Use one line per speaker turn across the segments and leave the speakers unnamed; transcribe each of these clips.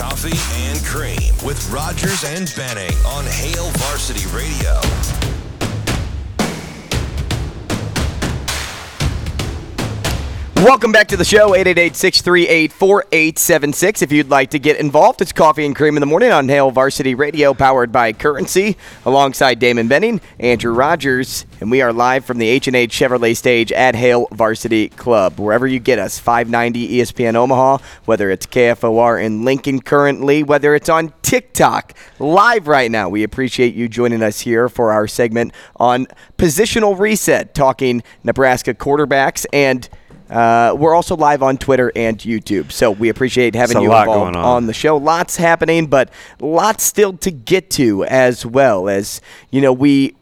Coffee and Cream with Rogers and Benning on Hail Varsity Radio.
Welcome back to the show, 888-638-4876. If you'd like to get involved, it's Coffee and Cream in the Morning on Hail Varsity Radio, powered by Currency, alongside Damon Benning, Andrew Rogers, and we are live from the H&H Chevrolet stage at Hail Varsity Club. Wherever you get us, 590 ESPN Omaha, whether it's KFOR in Lincoln currently, whether it's on TikTok, live right now. We appreciate you joining us here for our segment on Positional Reset, talking Nebraska quarterbacks and – uh, we're also live on Twitter and YouTube, so we appreciate having you involved on. on. the show. Lots happening, but lots still to get to as well as you know we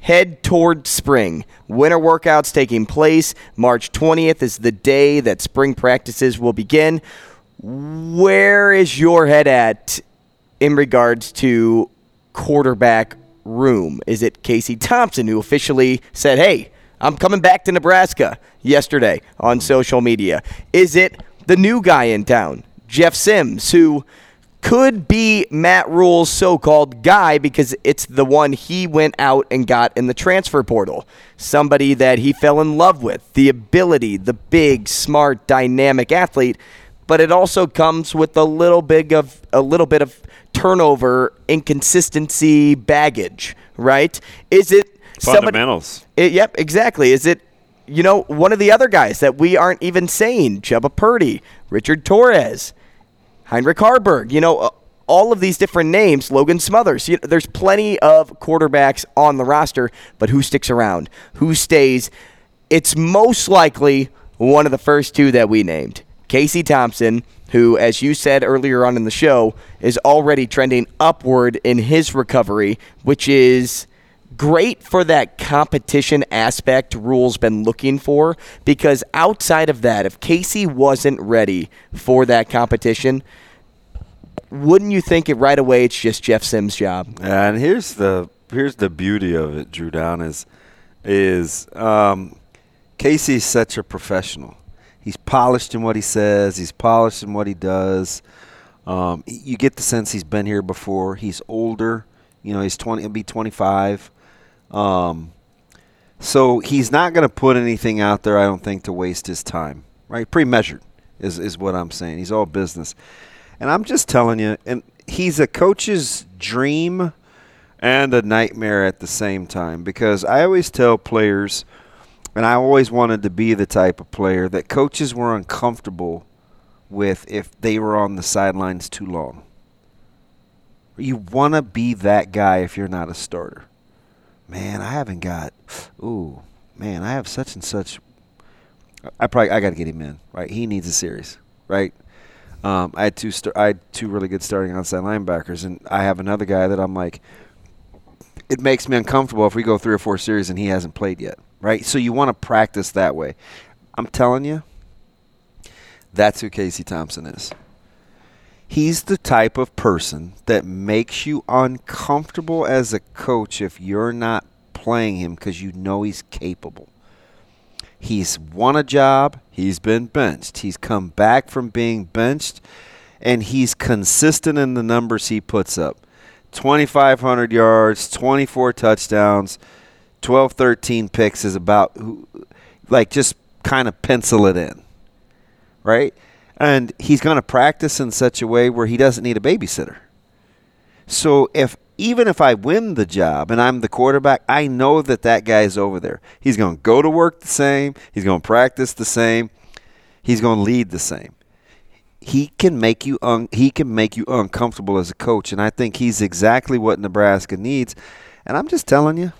head toward spring. Winter workouts taking place. March 20th is the day that spring practices will begin. Where is your head at in regards to quarterback room? Is it Casey Thompson who officially said, "Hey"? I'm coming back to Nebraska yesterday on social media. Is it the new guy in town, Jeff Sims, who could be Matt Rhule's so called guy because it's the one he went out and got in the transfer portal? Somebody that he fell in love with, the ability, the big, smart, dynamic athlete. But it also comes with a little bit of a little bit of turnover, inconsistency, baggage, right? Is it
Fundamentals.
Somebody, it, yep, exactly. Is it, you know, one of the other guys that we aren't even saying? Chubba Purdy, Richard Torres, Heinrich Haarberg. you know, uh, all of these different names, Logan Smothers. You know, there's plenty of quarterbacks on the roster, but who sticks around? Who stays? It's most likely one of the first two that we named. Casey Thompson, who, as you said earlier on in the show, is already trending upward in his recovery, which is great for that competition aspect Rhule's been looking for because outside of that, if Casey wasn't ready for that competition, wouldn't you think it right away it's just Jeff Sims' job?
And here's the here's the beauty of it, Drew Down is is um, Casey's such a professional. He's polished in what he says. He's polished in what he does. Um, you get the sense he's been here before. He's older. You know, he's twenty. He'll be twenty-five. Um, so he's not going to put anything out there, I don't think, to waste his time. Right? Pre-measured is is what I'm saying. He's all business, and I'm just telling you. And he's a coach's dream and a nightmare at the same time because I always tell players, and I always wanted to be the type of player that coaches were uncomfortable with if they were on the sidelines too long. You want to be that guy if you're not a starter man, I haven't got, ooh, man, I have such and such. I probably I got to get him in, right? He needs a series, right? Um, I had two st- I had two really good starting outside linebackers, and I have another guy that I'm like, it makes me uncomfortable if we go three or four series and he hasn't played yet, right? So you want to practice that way. I'm telling you, that's who Casey Thompson is. He's the type of person that makes you uncomfortable as a coach if you're not playing him because you know he's capable. He's won a job, he's been benched. He's come back from being benched, and he's consistent in the numbers he puts up 2,500 yards, 24 touchdowns, 12, 13 picks is about like just kind of pencil it in, right? And he's going to practice in such a way where he doesn't need a babysitter. So if even if I win the job and I'm the quarterback, I know that that guy's over there. He's going to go to work the same. He's going to practice the same. He's going to lead the same. He can make you un- he can make you uncomfortable as a coach, and I think he's exactly what Nebraska needs. And I'm just telling you,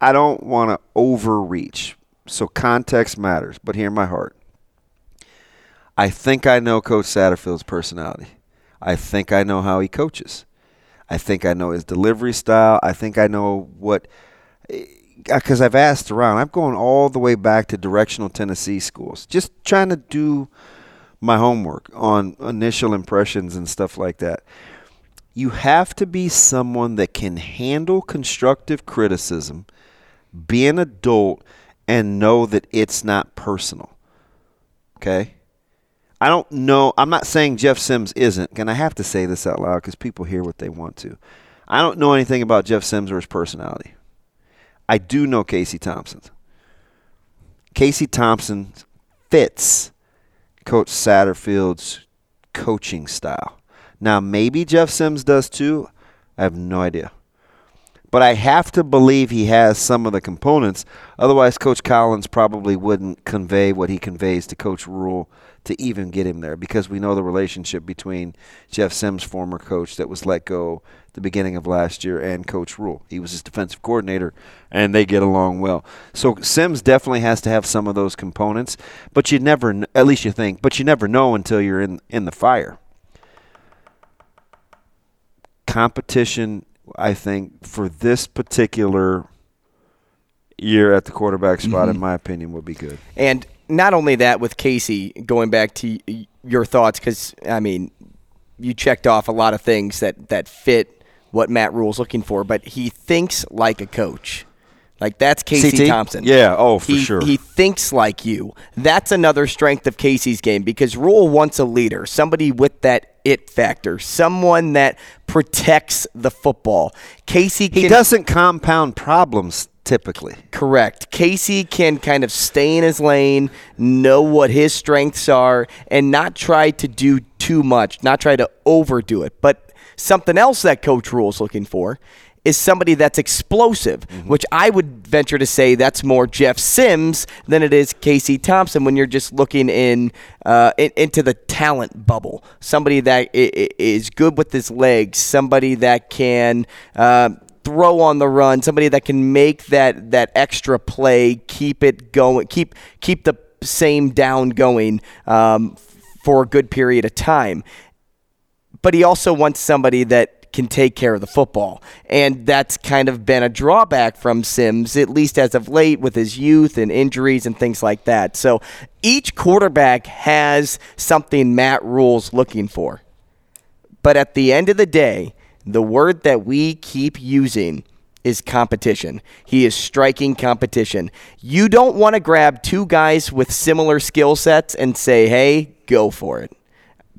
I don't want to overreach. So context matters, but hear my heart. I think I know Coach Satterfield's personality. I think I know how he coaches. I think I know his delivery style. I think I know what eh, because I've asked around. I'm going all the way back to directional Tennessee schools, just trying to do my homework on initial impressions and stuff like that. You have to be someone that can handle constructive criticism, be an adult, and know that it's not personal. Okay? I don't know. I'm not saying Jeff Sims isn't, and I have to say this out loud because people hear what they want to. I don't know anything about Jeff Sims or his personality. I do know Casey Thompson. Casey Thompson fits Coach Satterfield's coaching style. Now, maybe Jeff Sims does too. I have no idea. But I have to believe he has some of the components. Otherwise, Coach Collins probably wouldn't convey what he conveys to Coach Rhule to even get him there because we know the relationship between Jeff Sims, former coach that was let go the beginning of last year, and Coach Rhule. He was his defensive coordinator, and they get along well. So Sims definitely has to have some of those components, but you never, at least you think, but you never know until you're in in the fire. Competition, I think, for this particular year at the quarterback spot, mm-hmm. in my opinion, would be good.
And not only that, with Casey, going back to your thoughts, because I mean, you checked off a lot of things that that fit what Matt Rhule's looking for, but he thinks like a coach. Like that's Casey
CT?
Thompson.
Yeah, oh for
he,
sure.
He thinks like you. That's another strength of Casey's game because Rhule wants a leader, somebody with that it factor, someone that protects the football. Casey
can, He doesn't compound problems typically.
Correct. Casey can kind of stay in his lane, know what his strengths are, and not try to do too much, not try to overdo it. But Something else that Coach Rhule is looking for is somebody that's explosive, mm-hmm. which I would venture to say that's more Jeff Sims than it is Casey Thompson when you're just looking in, uh, in into the talent bubble. Somebody that is good with his legs, somebody that can. Uh, throw on the run, somebody that can make that that extra play, keep it going, keep keep the same down going um, for a good period of time but he also wants somebody that can take care of the football. And that's kind of been a drawback from Sims, at least as of late, with his youth and injuries and things like that. So each quarterback has something Matt Rhule's looking for. But at the end of the day, the word that we keep using is competition. He is striking competition. You don't want to grab two guys with similar skill sets and say, hey, go for it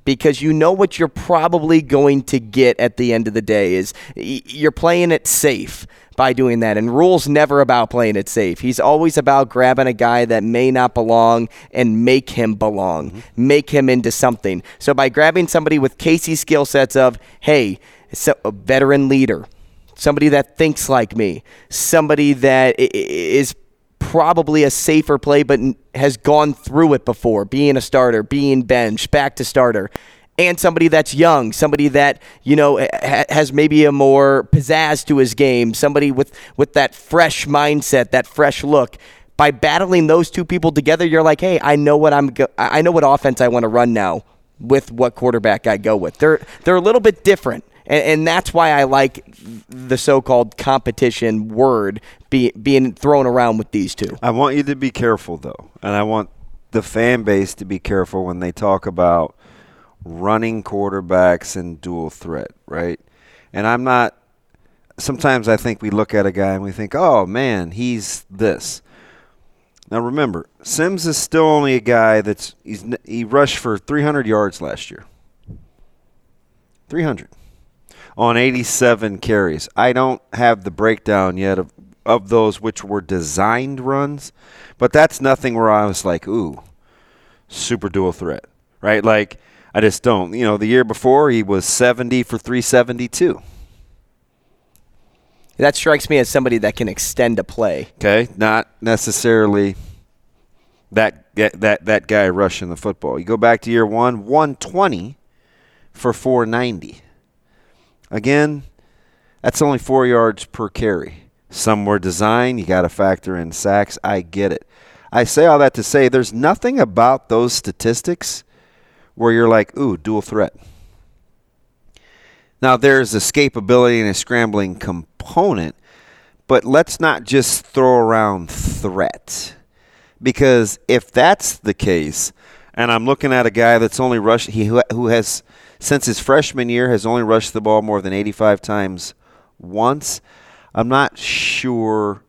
because you know what you're probably going to get at the end of the day is you're playing it safe by doing that. And Rhule's never about playing it safe. He's always about grabbing a guy that may not belong and make him belong, mm-hmm. make him into something. So by grabbing somebody with Casey's skill sets of, hey, a veteran leader, somebody that thinks like me, somebody that is probably a safer play, but has gone through it before, being a starter, being bench, back to starter. And somebody that's young, somebody that you know has maybe a more pizzazz to his game, somebody with with that fresh mindset, that fresh look. By battling those two people together, you're like, hey, I know what I'm, go- I know what offense I want to run now with what quarterback I go with. They're they're a little bit different and, and that's why I like the so-called competition word be, being thrown around with these two.
I want you to be careful though, and I want the fan base to be careful when they talk about running quarterbacks and dual threat, right? And I'm not. Sometimes I think we look at a guy and we think, "Oh man, he's this." Now remember, Sims is still only a guy that's he's, he rushed for 300 yards last year. 300 on 87 carries. I don't have the breakdown yet of, of those which were designed runs, but that's nothing where I was like, ooh, super dual threat, right? Like, I just don't. You know, the year before, he was 70 for 372.
That strikes me as somebody that can extend a play.
Okay, not necessarily that that that guy rushing the football. You go back to year one, 120 for 490. Again, that's only four yards per carry. Some were design. You got to factor in sacks. I get it. I say all that to say there's nothing about those statistics where you're like, ooh, dual threat. Now, there's escapability and a scrambling component, but let's not just throw around threat. Because if that's the case, and I'm looking at a guy that's only rushed, he who has, since his freshman year, has only rushed the ball more than 85 times once, I'm not sure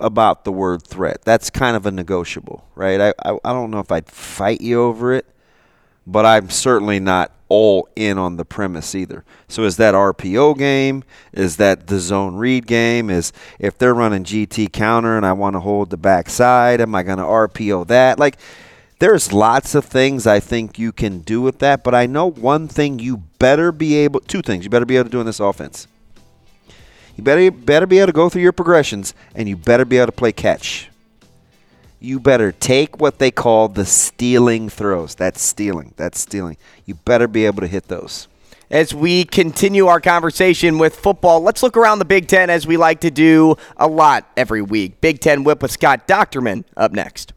about the word threat. That's kind of a negotiable, right? I, I, I don't know if I'd fight you over it, but I'm certainly not all in on the premise either. So is that RPO game? Is that the zone read game? Is if they're running GT counter and I want to hold the backside, am I going to RPO that? Like there's lots of things I think you can do with that, but I know one thing you better be able two things you better be able to do in this offense. You better better be able to go through your progressions and you better be able to play catch. You better take what they call the stealing throws. That's stealing. That's stealing. You better be able to hit those.
As we continue our conversation with football, let's look around the Big Ten as we like to do a lot every week. Big Ten Whip with Scott Docterman up next.